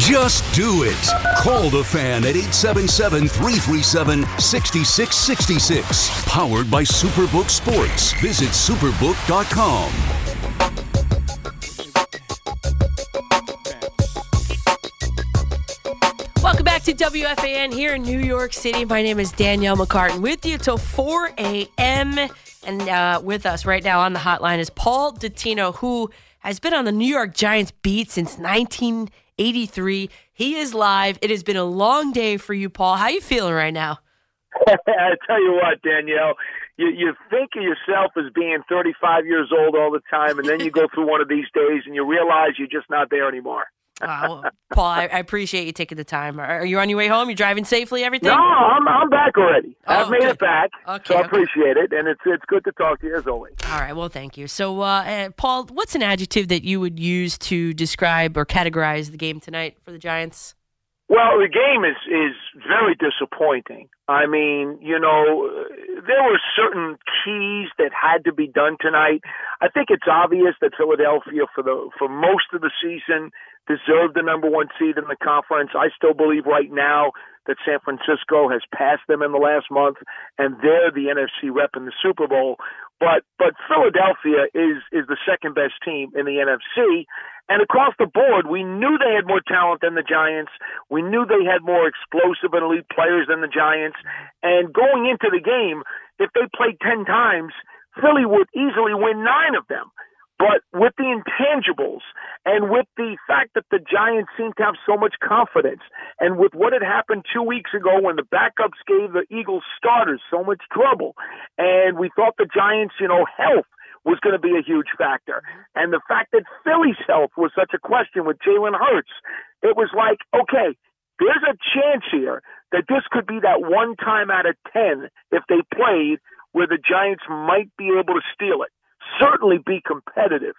Just do it. Call the fan at 877 337 6666. Powered by Superbook Sports. Visit superbook.com. Welcome back to WFAN here in New York City. My name is Danielle McCartan with you till 4 a.m. And uh, with us right now on the hotline is Paul Dottino, who has been on the New York Giants beat since 1983. He is live. It has been a long day for you, Paul. How you feeling right now? I tell you what, Danielle, you, you think of yourself as being 35 years old all the time, and then you go through one of these days and you realize you're just not there anymore. Wow. Paul, I, I, appreciate you taking the time. Are you on your way home? You're driving safely? Everything? No, I'm I'm back already. Oh, I've made good. it back, Okay, so I okay. appreciate it, and it's it's good to talk to you as always. All right. Well, thank you. So, uh, uh, Paul, what's an adjective that you would use to describe or categorize the game tonight for the Giants? Well, the game is is very disappointing. I mean, you know, there were certain keys that had to be done tonight. I think it's obvious that Philadelphia, for the for most of the season, deserved the number one seed in the conference. I still believe right now that San Francisco has passed them in the last month, and they're the NFC rep in the Super Bowl. But but Philadelphia is is the second best team in the NFC, and across the board, we knew they had more talent than the Giants. We knew they had more explosive and elite players than the Giants. And going into the game, if they played 10 times, Philly would easily win nine of them. But with the intangibles and with the fact that the Giants seem to have so much confidence and with what had happened two weeks ago when the backups gave the Eagles starters so much trouble and we thought the Giants, you know, health was going to be a huge factor. And the fact that Philly's health was such a question with Jalen Hurts, it was like, okay, there's a chance here that this could be that one time out of 10 if they played where the Giants might be able to steal it. Certainly be competitive.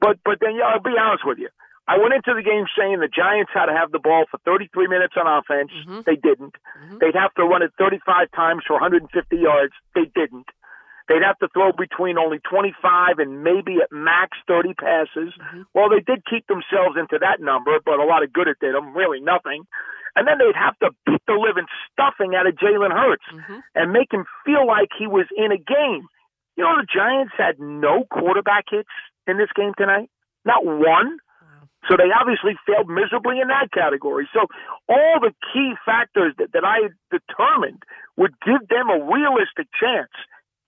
But, but then, yeah, I'll be honest with you. I went into the game saying the Giants had to have the ball for 33 minutes on offense. Mhm. They didn't. Mhm. They'd have to run it 35 times for 150 yards. They didn't. They'd have to throw between only 25 and maybe at max 30 passes. Mhm. Well, they did keep themselves into that number, but a lot of good it did them, really nothing. And then they'd have to beat the living stuffing out of Jalen Hurts Mhm. and make him feel like he was in a game. You know, the Giants had no quarterback hits in this game tonight, not one. So they obviously failed miserably in that category. So all the key factors that, that I determined would give them a realistic chance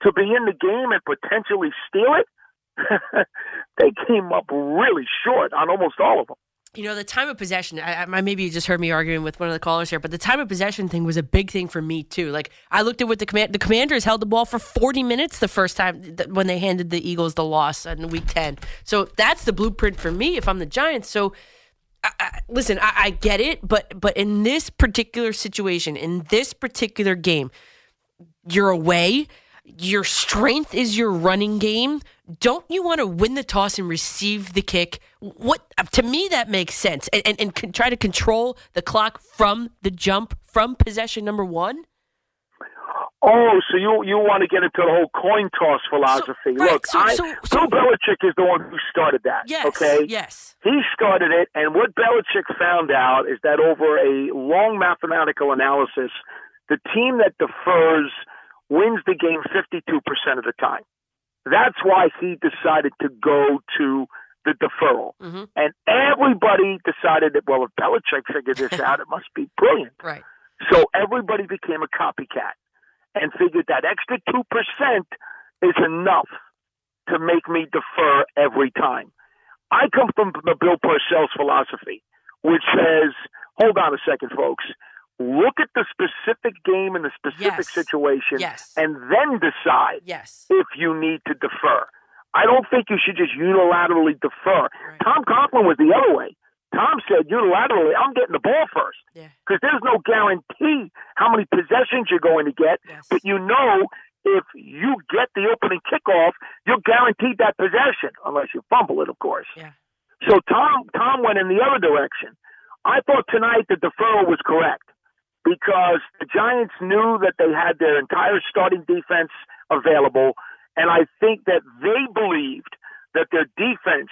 to be in the game and potentially steal it, they came up really short on almost all of them. You know, the time of possession, I, I, maybe you just heard me arguing with one of the callers here, but the time of possession thing was a big thing for me, too. Like, I looked at what the command, the commanders held the ball for 40 minutes the first time th- when they handed the Eagles the loss in week 10. So that's the blueprint for me if I'm the Giants. So, I, I, listen, I, I get it, but but in this particular situation, in this particular game, you're away. Your strength is your running game. Don't you want to win the toss and receive the kick? What to me that makes sense, and and, and con- try to control the clock from the jump from possession number one. Oh, so you you want to get into the whole coin toss philosophy? right, Look, so- I, so- so- Bill Belichick is the one who started that. Yes. Okay. Yes. He started it, and what Belichick found out is that over a long mathematical analysis, the team that defers wins the game 52% of the time. That's why he decided to go to the deferral. hmm And everybody decided that, well, if Belichick figured this out, it must be brilliant. Right. So everybody became a copycat and figured that extra 2% is enough to make me defer every time. I come from the Bill Parcells philosophy, which says, hold on a second, folks. Look at the specific game and the specific Yes. situation Yes. and then decide Yes. if you need to defer. I don't think you should just unilaterally defer. Right. Tom Coughlin was the other way. Tom said unilaterally, I'm getting the ball first Yeah. because there's no guarantee how many possessions you're going to get, Yes. but you know if you get the opening kickoff, you're guaranteed that possession, unless you fumble it, of course. Yeah. So Tom Tom went in the other direction. I thought tonight the deferral was correct because the Giants knew that they had their entire starting defense available, and I think that they believed that their defense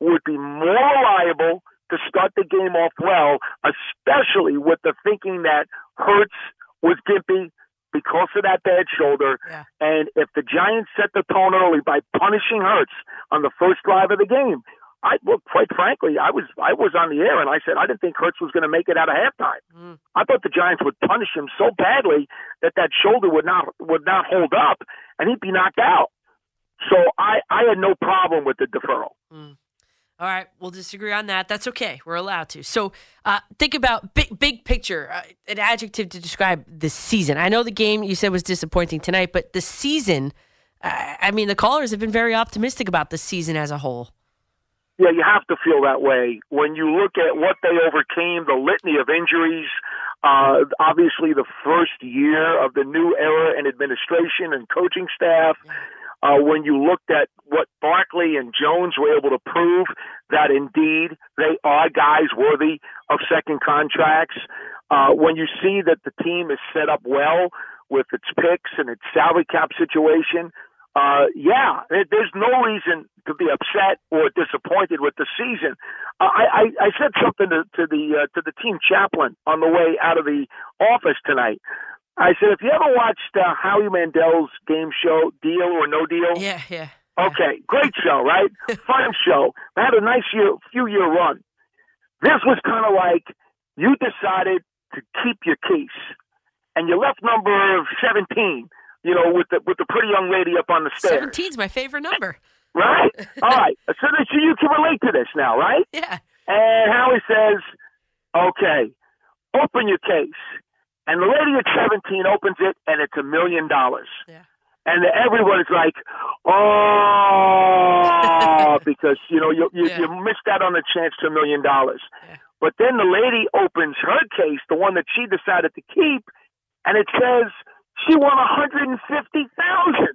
would be more reliable to start the game off well, especially with the thinking that Hurts was gimpy because of that bad shoulder. Yeah. And if the Giants set the tone early by punishing Hurts on the first drive of the game, I well, quite frankly, I was I was on the air and I said I didn't think Hurts was going to make it out of halftime. Mm. I thought the Giants would punish him so badly that that shoulder would not would not hold up and he'd be knocked out. So I I had no problem with the deferral. Mm. All right, we'll disagree on that. That's okay. We're allowed to. So, uh, think about big, big picture. Uh, an adjective to describe the season. I know the game you said was disappointing tonight, but the season. Uh, I mean, the callers have been very optimistic about the season as a whole. Yeah, you have to feel that way when you look at what they overcame, the litany of injuries. Uh, obviously, the first year of the new era in administration and coaching staff. Uh, when you looked at what Barkley and Jones were able to prove that indeed they are guys worthy of second contracts. Uh, when you see that the team is set up well with its picks and its salary cap situation, uh, yeah, there's no reason to be upset or disappointed with the season. Uh, I, I, I said something to, to the uh, to the team chaplain on the way out of the office tonight. I said, if you ever watched uh, Howie Mandel's game show, Deal or No Deal, Yeah, yeah. Okay, great show, right? Fun show. Had a nice year, few year run. This was kind of like you decided to keep your case, and you left number seventeen. You know, with the with the pretty young lady up on the stairs, Seventeen's my favorite number. right? All right. So that you you can relate to this now, right? Yeah. And Howie says, "Okay, open your case." And the lady at 17 opens it, and it's a million dollars. Yeah. And everyone's like, "Oh," because you know you you, Yeah. you missed out on the chance to a million dollars. Yeah. But then the lady opens her case, the one that she decided to keep, and it says she won 150 thousand.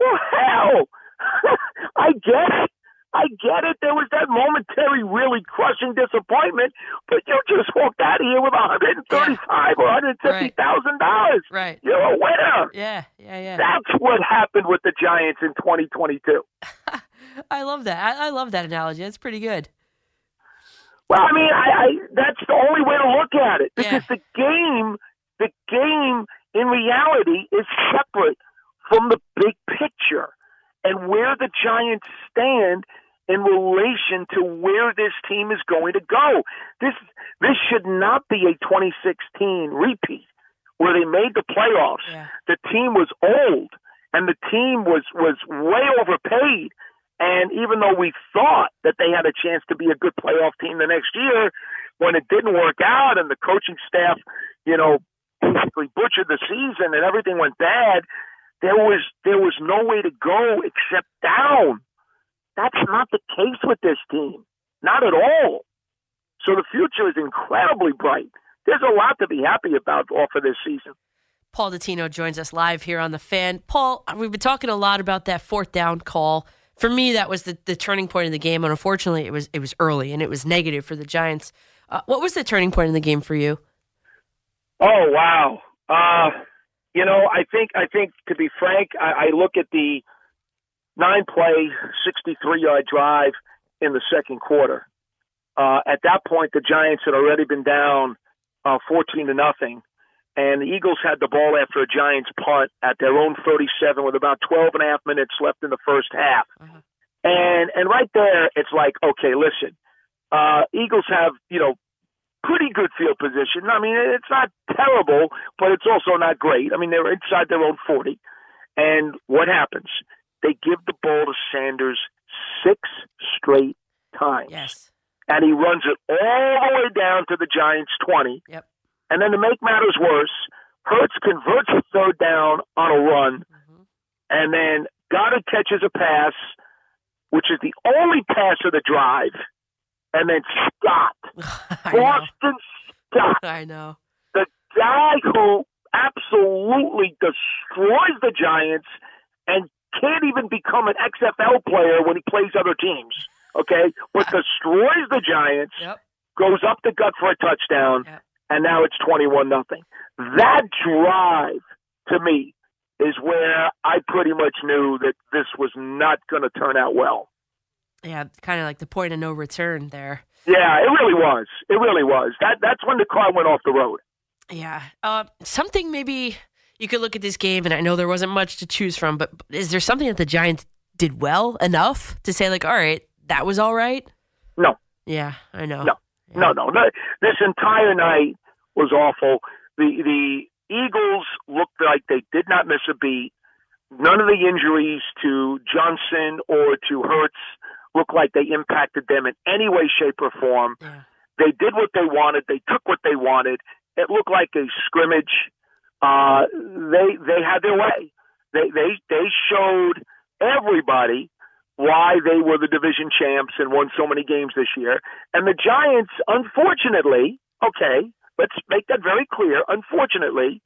Well, hell, I get it. I get it. There was that momentary, really crushing disappointment, but you just walked out of here with 135 or 150 thousand dollars. Right. You're a winner. Yeah, yeah, yeah. That's what happened with the Giants in 2022. I love that. I, I love that analogy. That's pretty good. Well, I mean, I, I that's the only way to look at it because Yeah. the game, the game in reality is separate from the big picture and where the Giants stand in relation to where this team is going to go. This this should not be a 2016 repeat where they made the playoffs. Yeah. The team was old and the team was was way overpaid. And even though we thought that they had a chance to be a good playoff team the next year, when it didn't work out and the coaching staff, you know, basically butchered the season and everything went bad, there was there was no way to go except down. That's not the case with this team. Not at all. So the future is incredibly bright. There's a lot to be happy about off of this season. Paul Dottino joins us live here on the fan. Paul, we've been talking a lot about that fourth down call. For me, that was the, the turning point in the game, and unfortunately, it was it was early and it was negative for the Giants. Uh, what was the turning point in the game for you? Oh wow. Uh you know, I think I think to be frank, I, I look at the nine play, sixty three yard drive in the second quarter. Uh at that point the Giants had already been down uh fourteen to nothing. And the Eagles had the ball after a Giants punt at their own 37 with about 12 and a half minutes left in the first half. Uh-huh. And and right there, it's like, okay, listen, uh, Eagles have you know pretty good field position. I mean, it's not terrible, but it's also not great. I mean, they're inside their own 40. And what happens? They give the ball to Sanders six straight times. Yes. And he runs it all the way down to the Giants' 20. Yep. And then to make matters worse, Hurts converts a third down on a run, Mhm. and then Goedert catches a pass, which is the only pass of the drive, and then Scott. Boston Scott, I know. the guy who absolutely destroys the Giants and can't even become an XFL player when he plays other teams. Okay, but destroys the Giants, Yep. goes up the gut for a touchdown, Yep. and now it's twenty-one nothing. That drive to me is where I pretty much knew that this was not going to turn out well. Yeah, kind of like the point of no return there. Yeah, it really was. It really was. That that's when the car went off the road. Yeah. Uh, something maybe you could look at this game, and I know there wasn't much to choose from, but is there something that the Giants did well enough to say, like, all right, that was all right? No. Yeah, I know. No. Yeah. No, no, no. This entire night was awful. The the Eagles looked like they did not miss a beat. None of the injuries to Johnson or to Hurts looked like they impacted them in any way, shape, or form. Yeah. They did what they wanted. They took what they wanted. It looked like a scrimmage. Uh, they they had their way. They they they showed everybody why they were the division champs and won so many games this year. And the Giants, unfortunately, okay, let's make that very clear. Unfortunately,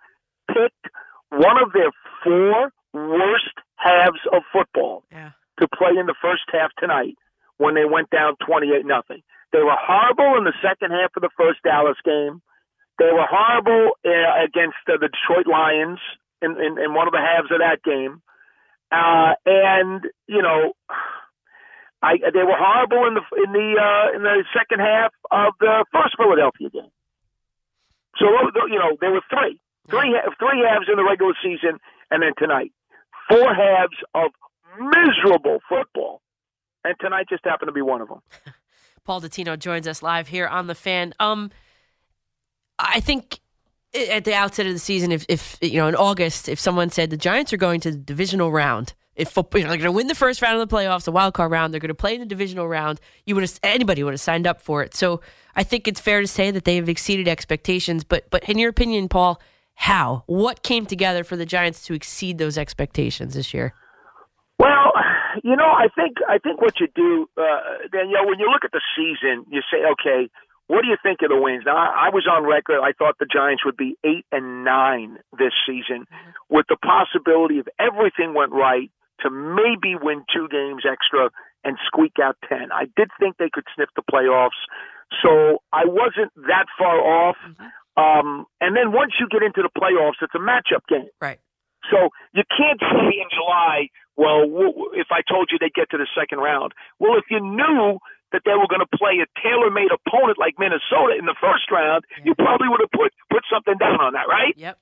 picked one of their four worst halves of football Yeah. To play in the first half tonight when they went down 28 nothing. They were horrible in the second half of the first Dallas game. They were horrible uh, against uh, the Detroit Lions in, in, in one of the halves of that game. Uh, and you know, I they were horrible in the in the uh, in the second half of the first Philadelphia game. So you know, there were three, three, three halves in the regular season, and then tonight, four halves of miserable football, and tonight just happened to be one of them. Paul Dottino joins us live here on the fan. Um, I think at the outset of the season, if, if you know in August, if someone said the Giants are going to the divisional round, if football, you know, they're going to win the first round of the playoffs, the wild card round, they're going to play in the divisional round, you would anybody would have signed up for it. So I think it's fair to say that they have exceeded expectations. But but in your opinion, Paul, how what came together for the Giants to exceed those expectations this year? Well, you know, I think I think what you do, uh, Danielle, when you look at the season, you say, okay, what do you think of the wins? Now, I, I was on record. I thought the Giants would be eight and nine this season, with the possibility if everything went right to maybe win two games extra and squeak out ten. I did think they could sniff the playoffs, so I wasn't that far off. Um, and then once you get into the playoffs, it's a matchup game. Right. So you can't say in July, well, if I told you they'd get to the second round. Well, if you knew that they were going to play a tailor-made opponent like Minnesota in the first round, you probably would have put put something down on that, right? Yep.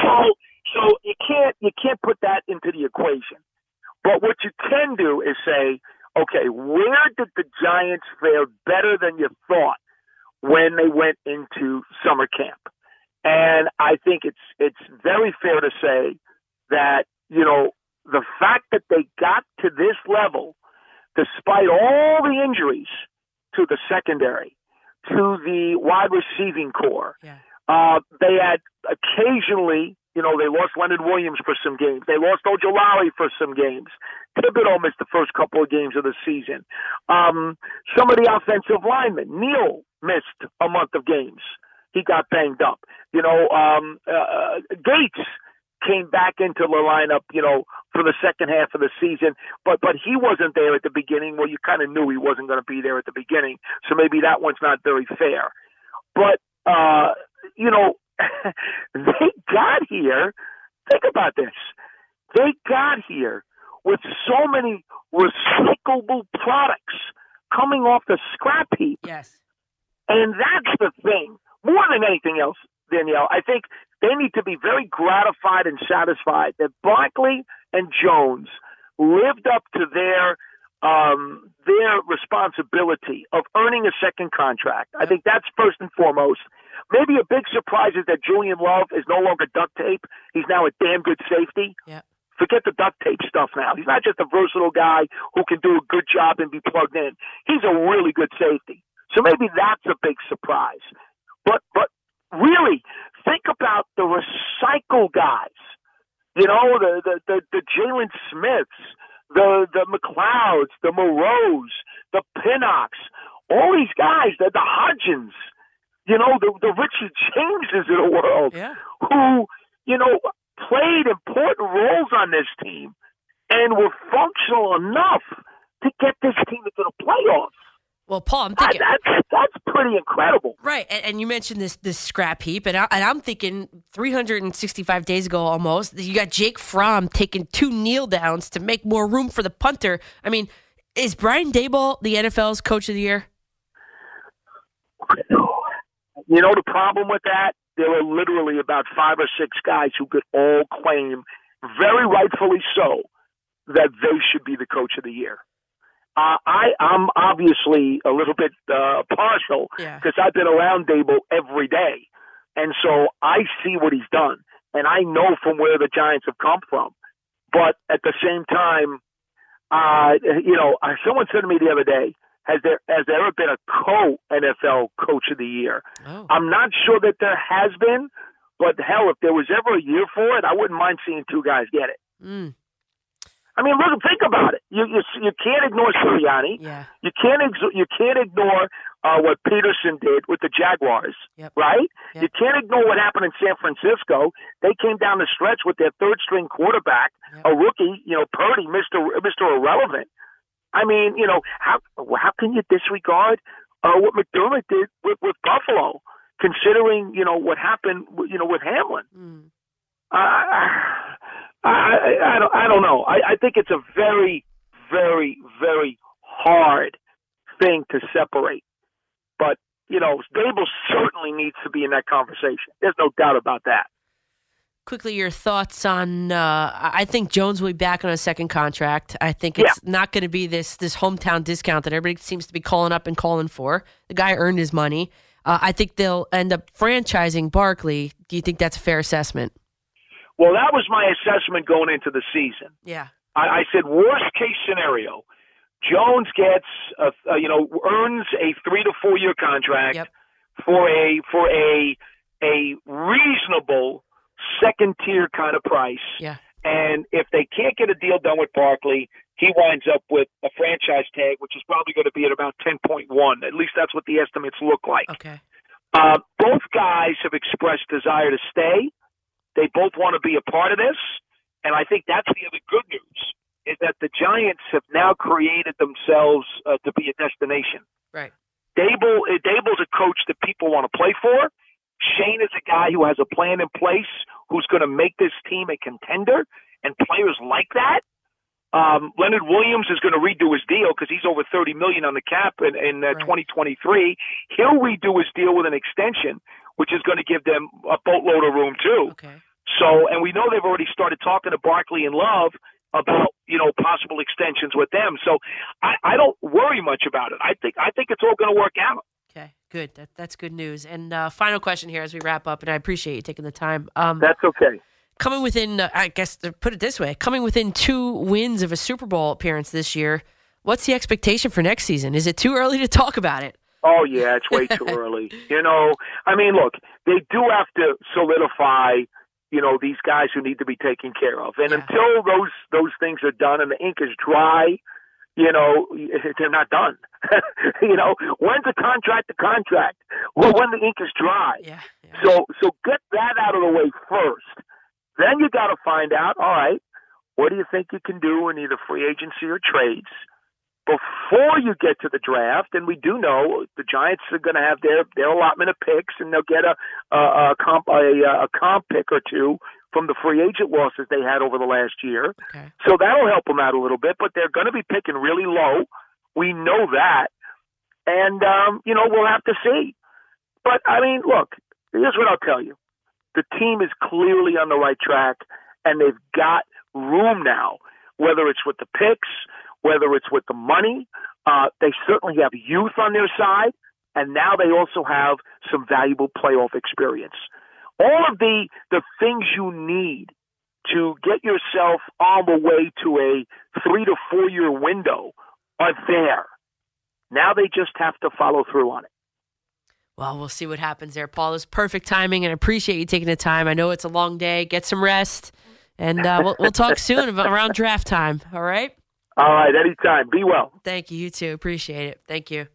So, so you can't you can't put that into the equation. But what you can do is say, okay, where did the Giants fare better than you thought when they went into summer camp? And I think it's it's very fair to say that you know the fact that they got to this level, despite all the injuries to the secondary, to the wide receiving core, Yeah. uh, they had occasionally, you know, they lost Leonard Williams for some games. They lost Ojulari for some games. Thibodeaux missed the first couple of games of the season. Um, some of the offensive linemen, Neal missed a month of games. He got banged up. You know, um, uh, Gates came back into the lineup, you know, for the second half of the season, but but he wasn't there at the beginning. Well, you kind of knew he wasn't going to be there at the beginning, so maybe that one's not very fair. But uh, you know, they got here. Think about this. They got here with so many recyclable products coming off the scrap heap. Yes. And that's the thing. More than anything else, Danielle, I think they need to be very gratified and satisfied that Barkley and Jones lived up to their um, their responsibility of earning a second contract. I think that's first and foremost. Maybe a big surprise is that Julian Love is no longer duct tape. He's now a damn good safety. Yeah. Forget the duct tape stuff now. He's not just a versatile guy who can do a good job and be plugged in. He's a really good safety. So maybe that's a big surprise. But but really think about the recycle guys. You know, the the the, the Jaylon Smiths, the the McClouds, the Moreaus, the Pinnocks, all these guys, the the Hodgins, you know, the the Richie Jameses of the world Yeah. who, you know, played important roles on this team and were functional enough to get this team into the playoffs. Well, Paul, I'm That, thinking. that's that's pretty incredible. Right, and, and you mentioned this this scrap heap, and, I, and I'm thinking 365 days ago almost, you got Jake Fromm taking two kneel downs to make more room for the punter. I mean, is Brian Daboll the NFL's coach of the year? You know the problem with that? There are literally about five or six guys who could all claim, very rightfully so, that they should be the coach of the year. Uh, I, I'm obviously a little bit uh, partial because Yeah. I've been around Daboll every day, and so I see what he's done, and I know from where the Giants have come from. But at the same time, uh, you know, someone said to me the other day, "Has there has there ever been a co NFL Coach of the Year?" Oh. I'm not sure that there has been, but hell, if there was ever a year for it, I wouldn't mind seeing two guys get it. Mm, I mean, look, think about it. You you, you can't ignore Sirianni. yeah. You can't ex- you can't ignore uh, what Pederson did with the Jaguars, Yep. right? Yep. You can't ignore what happened in San Francisco. They came down the stretch with their third string quarterback, Yep. a rookie, you know, Purdy, Mister Mister Irrelevant. I mean, you know, how how can you disregard uh, what McDermott did with, with Buffalo, considering you know what happened, you know, with Hamlin? Mm. I, I, I, I don't, I don't know. I, I think it's a very, very, very hard thing to separate. But you know, Daboll certainly needs to be in that conversation. There's no doubt about that. Quickly, your thoughts on? Uh, I think Jones will be back on a second contract. I think it's not going to be this this hometown discount that everybody seems to be calling up and calling for. The guy earned his money. Uh, I think they'll end up franchising Barkley. Do you think that's a fair assessment? Well, that was my assessment going into the season. Yeah. I, I said worst case scenario, Jones gets a, a you know earns a three to four year contract Yep. for a for a a reasonable second tier kind of price. Yeah. And if they can't get a deal done with Barkley, he winds up with a franchise tag, which is probably going to be at about 10.1. At least that's what the estimates look like. Okay. Uh, both guys have expressed desire to stay. They both want to be a part of this. And I think that's the other good news is that the Giants have now created themselves uh, to be a destination. Right. Daboll, uh, Daboll's a coach that people want to play for. Schoen is a guy who has a plan in place who's going to make this team a contender, and players like that. Um, Leonard Williams is going to redo his deal because he's over thirty million on the cap in, in uh, Right. 2023. He'll redo his deal with an extension, which is going to give them a boatload of room too. Okay. So, and we know they've already started talking to Barkley and Love about you know possible extensions with them. So, I, I don't worry much about it. I think I think it's all going to work out. Okay. Good. That, that's good news. And uh, final question here as we wrap up, and I appreciate you taking the time. Um, That's okay. coming within, uh, I guess, to put it this way, coming within two wins of a Super Bowl appearance this year. What's the expectation for next season? Is it too early to talk about it? Oh yeah, it's way too early. You know, I mean, look, they do have to solidify, you know, these guys who need to be taken care of, and Yeah. until those those things are done and the ink is dry, you know, they're not done. you know, when's the contract the contract? Well, when the ink is dry. Yeah. yeah. So so get that out of the way first. Then you got to find out, all right, what do you think you can do in either free agency or trades before you get to the draft? And we do know the Giants are going to have their their allotment of picks, and they'll get a a, a comp a, a comp pick or two from the free agent losses they had over the last year. Okay. So that'll help them out a little bit, but they're going to be picking really low. We know that. And, um, you know, we'll have to see. But, I mean, look, here's what I'll tell you. The team is clearly on the right track, and they've got room now, whether it's with the picks, whether it's with the money. Uh, they certainly have youth on their side, and now they also have some valuable playoff experience. All of the, the things you need to get yourself on the way to a three to four year window are there. Now they just have to follow through on it. Well, we'll see what happens there, Paul. It's perfect timing, and I appreciate you taking the time. I know it's a long day. Get some rest, and uh, we'll, we'll talk soon around draft time. All right. All right, anytime. Be well. Thank you. You too. Appreciate it. Thank you.